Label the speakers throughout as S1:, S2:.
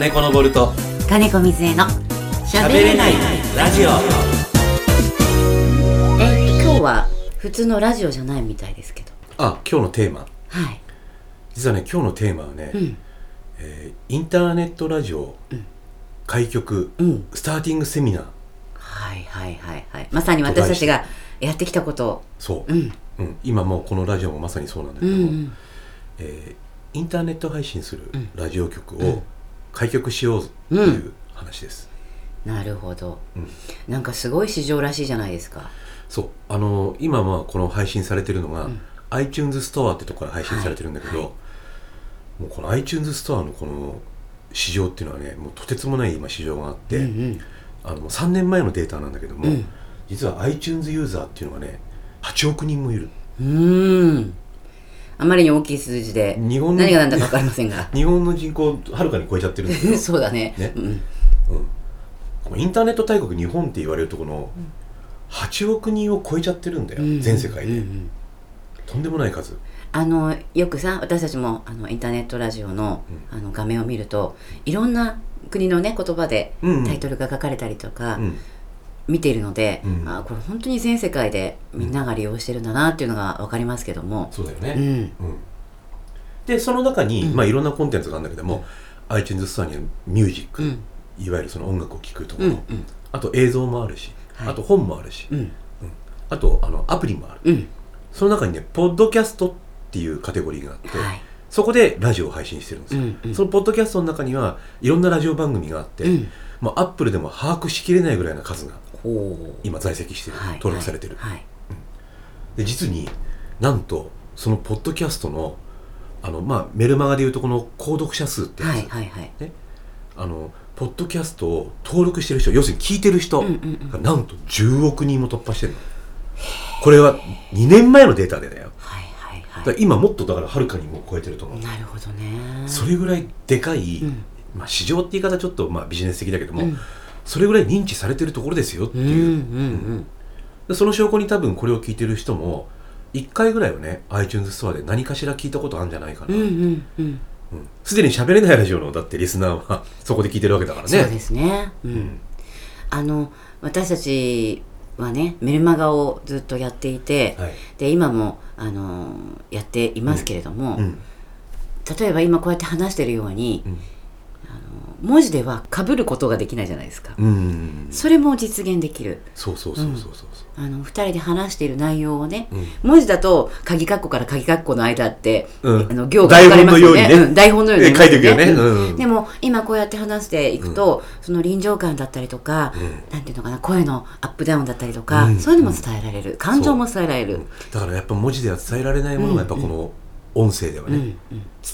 S1: 金子のボルト。
S2: 金子水江の
S1: 喋れない。ラジオ。
S2: え今日は普通のラジオじゃないみたいですけど。
S1: あ今日のテーマ。
S2: はい。
S1: 実はね今日のテーマはね、
S2: うん。
S1: えーインターネットラジオ、開局、
S2: うん。
S1: スターティングセミナー。
S2: はいはいはいはい。まさに私たちがやってきたこと。を
S1: そう、
S2: うん。
S1: うん。今もうこのラジオもまさにそうなんだけども、
S2: うんうん。
S1: えーインターネット配信する
S2: ん。
S1: ラジオ局
S2: うん。
S1: を開局しようという話です、
S2: なるほど、
S1: うん。
S2: なんかすごい市場らしいじゃないですか。
S1: そう。あの今まあこの配信されてるのが、
S2: うん。
S1: iTunes ストアってとこから配信されてるんだけど、
S2: はい。は
S1: もうこの iTunes ストアのこの市場っていうのはねもうとてつもない今市場があって、
S2: うんうん。
S1: あのもう3年前のデータなんだけども、
S2: うん。
S1: 実は iTunes ユーザーっていうのがね8億人もいる。
S2: うーんあまりに大きい数字で
S1: 日本の
S2: 何が何だか分かりませんが。
S1: 日本の人口はるかに超えちゃってるんだけど、
S2: そうだね。
S1: ね。
S2: うん、
S1: このインターネット大国日本って言われるとこの8億人を超えちゃってるんだよ、
S2: うん。
S1: 全世界で、
S2: うんうん
S1: とんでもない数。
S2: あのよくさ私たちもあのインターネットラジオの,、あの画面を見るといろんな国のね言葉で
S1: うん。
S2: タイトルが書かれたりとか、
S1: うん
S2: 見ているので、
S1: うん。
S2: あこれ本当に全世界でみんなが利用してるんだなっていうのが分かりますけども、
S1: そうだよね、
S2: うん、
S1: うん。でその中に、
S2: うん。
S1: まあ、いろんなコンテンツがあるんだけども、iTunes ストアにはミュージック、
S2: うん。
S1: いわゆるその音楽を聴くところ、
S2: うんうん。
S1: あと映像もあるし、
S2: はい。
S1: あと本もあるし、
S2: うん。
S1: あとあのアプリもある。
S2: うん。
S1: その中にねポッドキャストっていうカテゴリーがあって、
S2: はい。
S1: そこでラジオを配信してるんですよ、
S2: うんうん。
S1: そのポッドキャストの中にはいろんなラジオ番組があって、
S2: うん。
S1: まあ、アップルでも把握しきれないぐらいの数が今在籍してる、
S2: はい
S1: 登録されてる、
S2: はい
S1: で実になんとそのポッドキャストのあの、まあ、メルマガでいうとこの購読者数ってやつ、
S2: はいはいはい。
S1: ね、あのポッドキャストを登録してる人要するに聞いてる人
S2: うんうん
S1: がなんと10億人も突破してるの、これは2年前のデータでだよ。
S2: はいはいは
S1: 今もっとだからはるかにもう超えてると思う。
S2: いなるほどね。
S1: それぐらいでかい、
S2: うん。
S1: まあ、市場って言い方ちょっとまあビジネス的だけども、
S2: うん
S1: それぐらい認知されてるところですよって
S2: う。んうん
S1: いう、でその証拠に多分これを聞いてる人も1回ぐらいはね iTunes ストアで何かしら聞いたことあるんじゃないかな。
S2: うんうんうん。うん。
S1: うんすで、に喋れないラジオのだってリスナーは そこで聞いてるわけだからね。
S2: そうですね。うん、
S1: うん。
S2: あの私たちはねメルマガをずっとやっていて、
S1: はい。
S2: で今もあのやっていますけれども、
S1: うん。
S2: 例えば今こうやって話してるように、文字では被ることができないじゃないですか、
S1: うん。
S2: それも実現できる。
S1: そうそうそうそうそうそう。
S2: あの2人で話している内容をね、
S1: うん。
S2: 文字だと鍵括弧から鍵括弧の間って、
S1: うん。
S2: あの行が分かれますよね。
S1: 台本のようにね。
S2: うん。台本のように
S1: え書いていくよね。
S2: でも今こうやって話していくと、その臨場感だったりとか、
S1: うん。
S2: なんていうのかな声のアップダウンだったりとか、
S1: うん。
S2: そういうのも伝えられる。感情も伝えられる、
S1: だからやっぱ文字では伝えられないものがやっぱこの音声ではね、
S2: うんうん。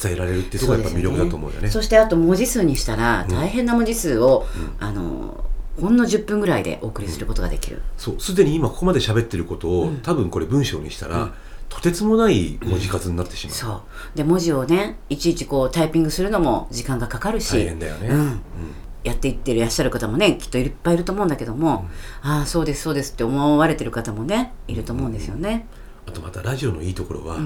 S1: 伝えられるっていうところがやっぱ魅力だと思うよね。
S2: そしてあと文字数にしたら大変な文字数を、あのほんの10分ぐらいでお送りすることができる、
S1: そう。すでに今ここまで喋ってることを、多分これ文章にしたら、とてつもない文字数になってしまう、
S2: そう。で文字をねいちいちこうタイピングするのも時間がかかるし
S1: 大変だよね、
S2: うん。やっていってらっしゃる方もねきっといっぱいいると思うんだけども、ああそうですそうですって思われてる方もねいると思うんですよね。
S1: あとまたラジオのいいところは、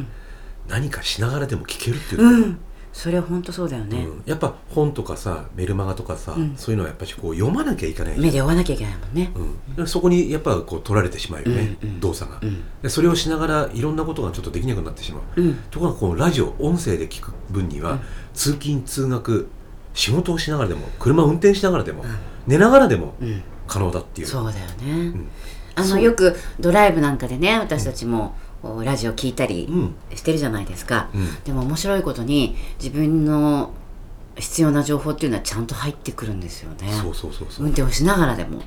S1: 何かしながらでも聞けるっていう
S2: ん、それは本当そうだよね。
S1: うん。やっぱ本とかさメルマガとかさ、
S2: ん。
S1: そういうのはやっぱりこう読まなきゃいけないじゃん。
S2: 目で追わなきゃいけないもんね。
S1: うん、そこにやっぱこう取られてしまうよね、
S2: うんうん。
S1: 動作が、
S2: ん。
S1: でそれをしながらいろんなことがちょっとできなくなってしまう、
S2: うん。
S1: ところがこのラジオ音声で聞く分には、通勤通学仕事をしながらでも車を運転しながらでも、寝ながらでも
S2: うん。
S1: 可能だっていう、
S2: そうだよね。
S1: ん。
S2: あ
S1: そう。
S2: のよくドライブなんかでね私たちも、ラジオ聞いたり
S1: うん。
S2: してるじゃないですか、
S1: うん。
S2: でも面白いことに自分の必要な情報っていうのはちゃんと入ってくるんですよね。
S1: そうそうそうそう、
S2: 運転をしながらでも、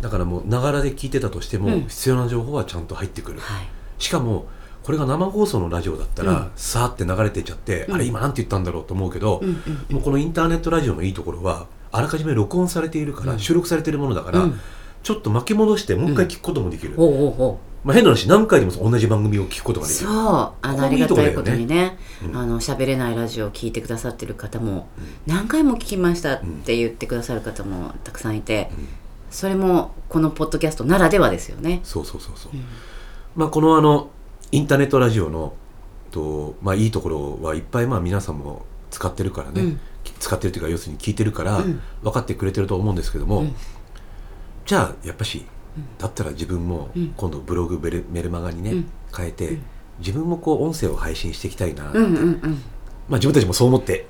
S1: だからもうながらで聞いてたとしても、
S2: うん。
S1: 必要な情報はちゃんと入ってくる、
S2: はい。
S1: しかもこれが生放送のラジオだったら、
S2: うん。
S1: さーって流れていっちゃって、あれ今なんて言ったんだろうと思うけど、
S2: うんうん
S1: もうこのインターネットラジオのいいところはあらかじめ録音されているから、収録されているものだから、
S2: うん。
S1: ちょっと巻き戻してもう一回聞くこともできる、
S2: ほうほうほ
S1: まあ、変な話何回でも同じ番組を聞くこと
S2: う
S1: ができる。
S2: そう。あのありがたいことにね。
S1: うん。
S2: あの喋れないラジオを聞いてくださってる方も、何回も聞きましたって言ってくださる方もたくさんいて、それもこのポッドキャストならではですよね。
S1: そうそうそうそう、まあこのあのインターネットラジオのとまあいいところはいっぱいまあ皆さんも使ってるからね、使ってるっていうか要するに聞いてるから
S2: うん。
S1: 分かってくれてると思うんですけども、
S2: うん。
S1: じゃあやっぱしだったら自分も
S2: うん。
S1: 今度ブログメルマガにね、
S2: うん。
S1: 変えて、
S2: うん。
S1: 自分もこう音声を配信していきたいな、
S2: うんうんうん。
S1: まあ自分たちもそう思って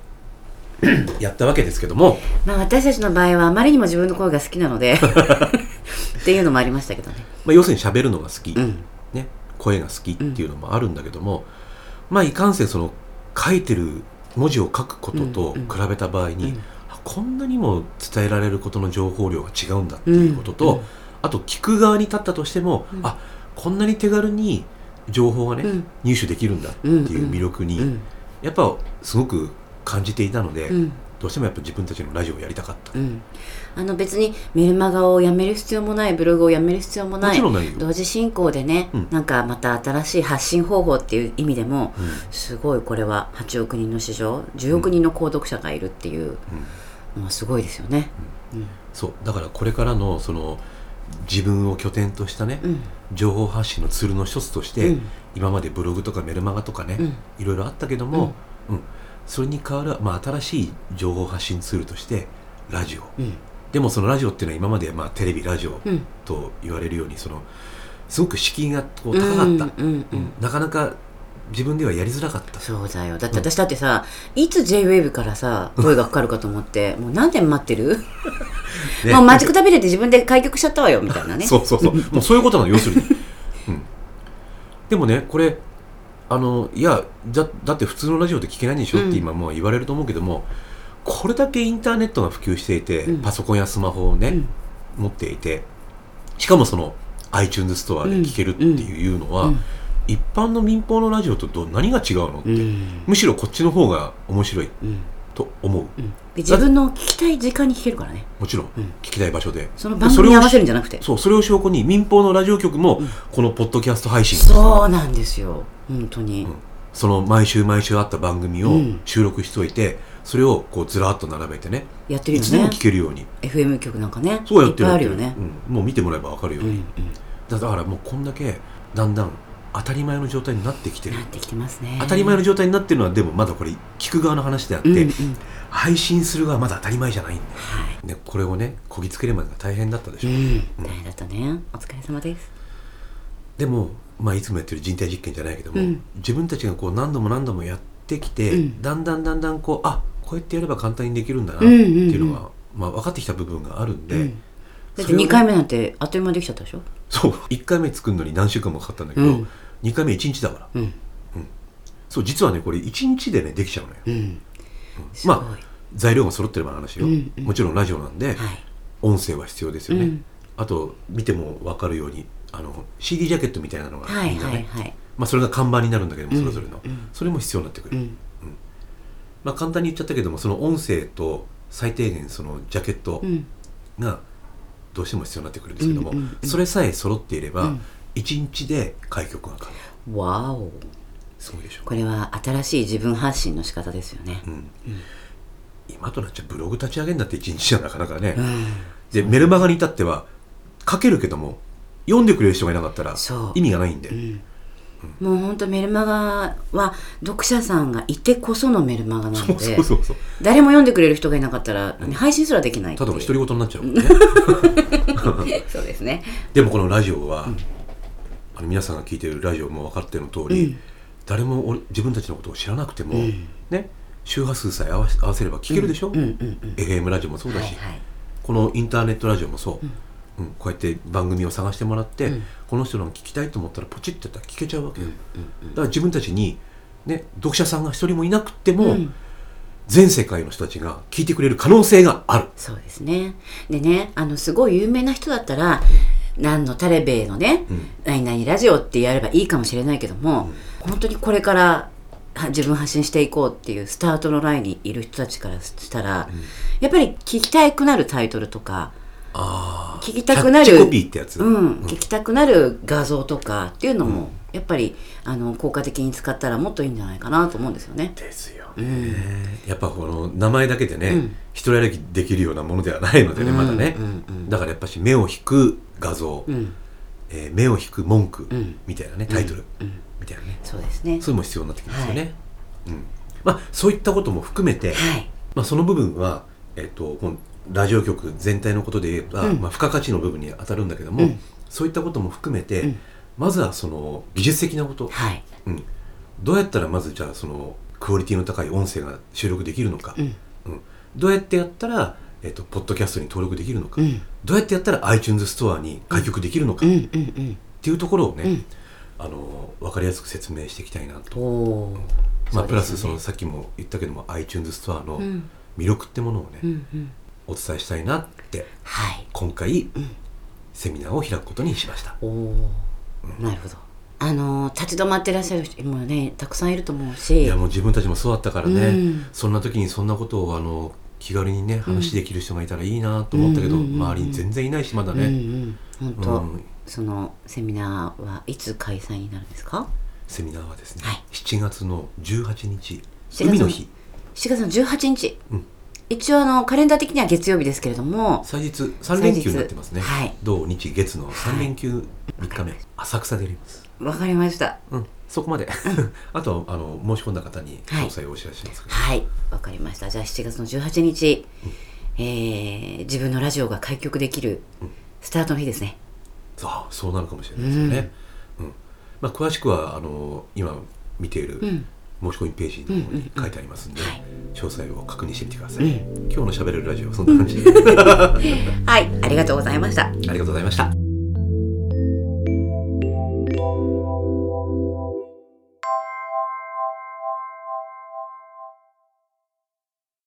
S1: やったわけですけども。
S2: まあ私たちの場合はあまりにも自分の声が好きなので っていうのもありましたけどね。
S1: まあ、要するに喋るのが好き、
S2: うん。
S1: ね、声が好きっていうのもあるんだけども、まあいかんせんその書いてる文字を書くことと
S2: うんうん。
S1: 比べた場合に、
S2: うん。
S1: あこんなにも伝えられることの情報量が違うんだっていうことと、
S2: うんうん
S1: あと聞く側に立ったとしても、
S2: うん。
S1: あこんなに手軽に情報がね、
S2: うん。
S1: 入手できるんだっていう魅力に、
S2: うん。
S1: やっぱすごく感じていたので、
S2: うん。
S1: どうしてもやっぱ自分たちのラジオをやりたかった。
S2: うん、あの別にメルマガをやめる必要もないブログをやめる必要もない同時進行でね、
S1: うん。
S2: なんかまた新しい発信方法っていう意味でも
S1: うん。
S2: すごいこれは8億人の市場10億人の購読者がいるっていうのはすごいですよね。うん。
S1: そう。だからこれからのその自分を拠点としたね、
S2: うん。
S1: 情報発信のツールの一つとして、
S2: うん。
S1: 今までブログとかメルマガとかね、
S2: うん。
S1: いろいろあったけども、うん。それに代わる、まあ、新しい情報発信ツールとしてラジオ。
S2: うん。
S1: でもそのラジオっていうのは今まで、まあ、テレビラジオ
S2: うん。
S1: と言われるようにそのすごく敷居がこう高かった、なかなか自分ではやりづらかった。
S2: そうだよ。だって私だってさいつ JWAVE からさ声がかかるかと思ってもう何年待ってる、
S1: ね。
S2: もうマジック食べれて自分で開局しちゃったわよみたいなね。
S1: そうそうそう。もうそういうことなの要するに、うん、でもねこれあのいやだだって普通のラジオで聞けないんでしょ？って今もう言われると思うけども、これだけインターネットが普及していて、
S2: うん。
S1: パソコンやスマホをね、
S2: うん。
S1: 持っていてしかもその iTunes ストアで聞けるっていうのは、
S2: うん
S1: 一般の民放のラジオとど何が違うのって、
S2: うん。
S1: むしろこっちの方が面白い
S2: うん。
S1: と思う。
S2: うん。で自分の聞きたい時間に聞けるからね。
S1: もちろん、
S2: うん。
S1: 聞きたい場所で。
S2: その番組に合わせるんじゃなくて。
S1: そうそれを証拠に民放のラジオ局も
S2: うん。
S1: このポッドキャスト配信
S2: そうなんですよ。本当に、
S1: うん。その毎週毎週あった番組を
S2: うん。
S1: 収録しといて、それをこうずらっと並べてね
S2: やってるよ
S1: いつでも
S2: ね
S1: 聞けるように。
S2: FM 局なんかね。
S1: そうやってる
S2: いっぱいあるよね、
S1: うん。もう見てもらえば分かるように、
S2: うん。うん、
S1: だからもうこんだけだんだん当たり前の状態になってきてる。
S2: なってきてますね。
S1: 当たり前の状態になってるのはでもまだこれ聞く側の話であって、
S2: うんうん。
S1: 配信する側はまだ当たり前じゃないんだよ、
S2: はい。
S1: ね、これをねこぎつけるまでが大変だったでしょ、
S2: うん。大変だったね。お疲れ様です。
S1: でも、まあ、いつもやってる人体実験じゃないけども、
S2: うん。
S1: 自分たちがこう何度も何度もやってきて、
S2: うん。
S1: だんだんだんだんこうあこうやってやれば簡単にできるんだなって
S2: うんうん。うん
S1: いうのが、まあ、分かってきた部分があるんで、
S2: うん。だって
S1: それをね
S2: 2回目なんてあっという間にできちゃったでしょ？
S1: そう。1回目作るのに何週間もかかったんだけど、
S2: うん。
S1: 2回目1日だから。
S2: うん。
S1: そう実はねこれ1日でねできちゃうのよ、
S2: うん。
S1: ま材料が揃ってればの話よ、
S2: うんうん。
S1: もちろんラジオなんで、
S2: はい。
S1: 音声は必要ですよね、
S2: うん。
S1: あと見ても分かるようにあの CD ジャケットみたいなのが
S2: はい
S1: みんなね、
S2: はいはい？
S1: まあ、それが看板になるんだけども
S2: うん。
S1: それぞれの、
S2: うん。
S1: それも必要になってくる、
S2: うん。
S1: まあ、簡単に言っちゃったけどもその音声と最低限そのジャケット
S2: うん。
S1: がどうしても必要になってくるんですけども、
S2: うんうんうん。
S1: それさえ揃っていれば、
S2: うん。
S1: 1日で開局が可能。
S2: わお。
S1: すごいでしょ
S2: これは新しい自分発信の仕方ですよね。
S1: うん。今となっちゃブログ立ち上げんだって1日じゃなかなかね、
S2: うん。
S1: でメルマガに至っては書けるけども読んでくれる人がいなかったら意味がないんで、
S2: うんもう本当メルマガは読者さんがいてこそのメルマガなので誰も読んでくれる人がいなかったら、配信すらできない
S1: ただの独り言になっちゃうもんね。
S2: そうですね。
S1: でもこのラジオは、あの皆さんが聞いてるラジオも分かってるの通り、
S2: うん。
S1: 誰も俺自分たちのことを知らなくても、
S2: うん。
S1: ね周波数さえ合わせれば聞けるでしょ、
S2: うんうんうん
S1: FM ラジオもそうだし、
S2: はいはい。
S1: このインターネットラジオもそう、うんこうやって番組を探してもらって、
S2: うん。
S1: この人の聞きたいと思ったらポチッてやったら聞けちゃうわけよ、だから自分たちに、ね、読者さんが一人もいなくても、
S2: うん。
S1: 全世界の人たちが聞いてくれる可能性がある。
S2: そうですね。でねあのすごい有名な人だったら何のタレベのね、
S1: うん。
S2: 何々ラジオってやればいいかもしれないけども、本当にこれからは自分発信していこうっていうスタートのラインにいる人たちからしたら、やっぱり聞きたくなるタイトルとか聞きたくなる。
S1: キャッチコピーってやつ、
S2: うん、聞きたくなる画像とかっていうのも、やっぱりあの効果的に使ったらもっといいんじゃないかなと思うんですよね。
S1: ですよね、
S2: うん。
S1: やっぱこの名前だけでね、
S2: うん。
S1: 一人歩きできるようなものではないのでね、
S2: うん。
S1: まだね、
S2: うん。うん。
S1: だからやっぱし目を引く画像、
S2: うん、
S1: えー目を引く文句
S2: うん。
S1: みたいなねタイトル、
S2: うん、
S1: みたいなね。
S2: そうですね。
S1: そういうのも必要になってきますよね、うん。まあ、そういったことも含めて、
S2: はい。
S1: まあ、その部分は、えっと、このラジオ局全体のことで言えば、
S2: うん。
S1: まあ、付加価値の部分に当たるんだけども、
S2: うん。
S1: そういったことも含めて、
S2: うん。
S1: まずはその技術的なこと、
S2: はい。
S1: うん、どうやったらまずじゃあそのクオリティの高い音声が収録できるのか、
S2: うん。
S1: うん。どうやってやったら、えっと、ポッドキャストに登録できるのか、
S2: うん。
S1: どうやってやったら iTunes ストアに開局できるのか、っていうところをね、
S2: うん。
S1: あの分かりやすく説明していきたいなと、
S2: おお
S1: まあ、プラスそ
S2: の
S1: のさっきも言ったけども iTunes ストアの
S2: うん。
S1: 魅力ってものをね、
S2: うん。うん
S1: お伝えしたいなって
S2: はい。
S1: 今回、
S2: ん。
S1: セミナーを開くことにしました。
S2: おおなるほど。あの立ち止まってらっしゃる人もねたくさんいると思うし。
S1: いやもう自分たちもそうだったからね、
S2: うん。
S1: そんな時にそんなことをあの気軽にね話できる人がいたらいいなと思ったけど、
S2: うんうんうんうん。
S1: 周りに全然いないしまだ
S2: うんう
S1: ね、
S2: ん。本当、
S1: うん。
S2: そのセミナーはいつ開催になるんですか？
S1: セミナーはですね、
S2: はい。
S1: 7月の18日。
S2: 7月の
S1: 海の日。
S2: 7月の18日、
S1: うん
S2: 一応あのカレンダー的には月曜日ですけれども
S1: 祭日3連休になってますね、
S2: はい。
S1: 土日月の3連休3日目、浅草でやります。
S2: わかりました。
S1: うん。そこまで。あとはあの申し込んだ方に詳細をお知らせします
S2: はい。わかりました。じゃあ7月の18日、えー自分のラジオが開局できるスタートの日ですね。
S1: そうそうなるかもしれないですよね、うん。まあ、詳しくはあの今見ている
S2: うん
S1: 申し込みページの方に書いてありますんで、
S2: はい。
S1: 詳細を確認してみてください、
S2: う
S1: 今日のしゃべれるラジオはそんな感じで。
S2: はい。ありがとうございました。
S1: ありがとうございました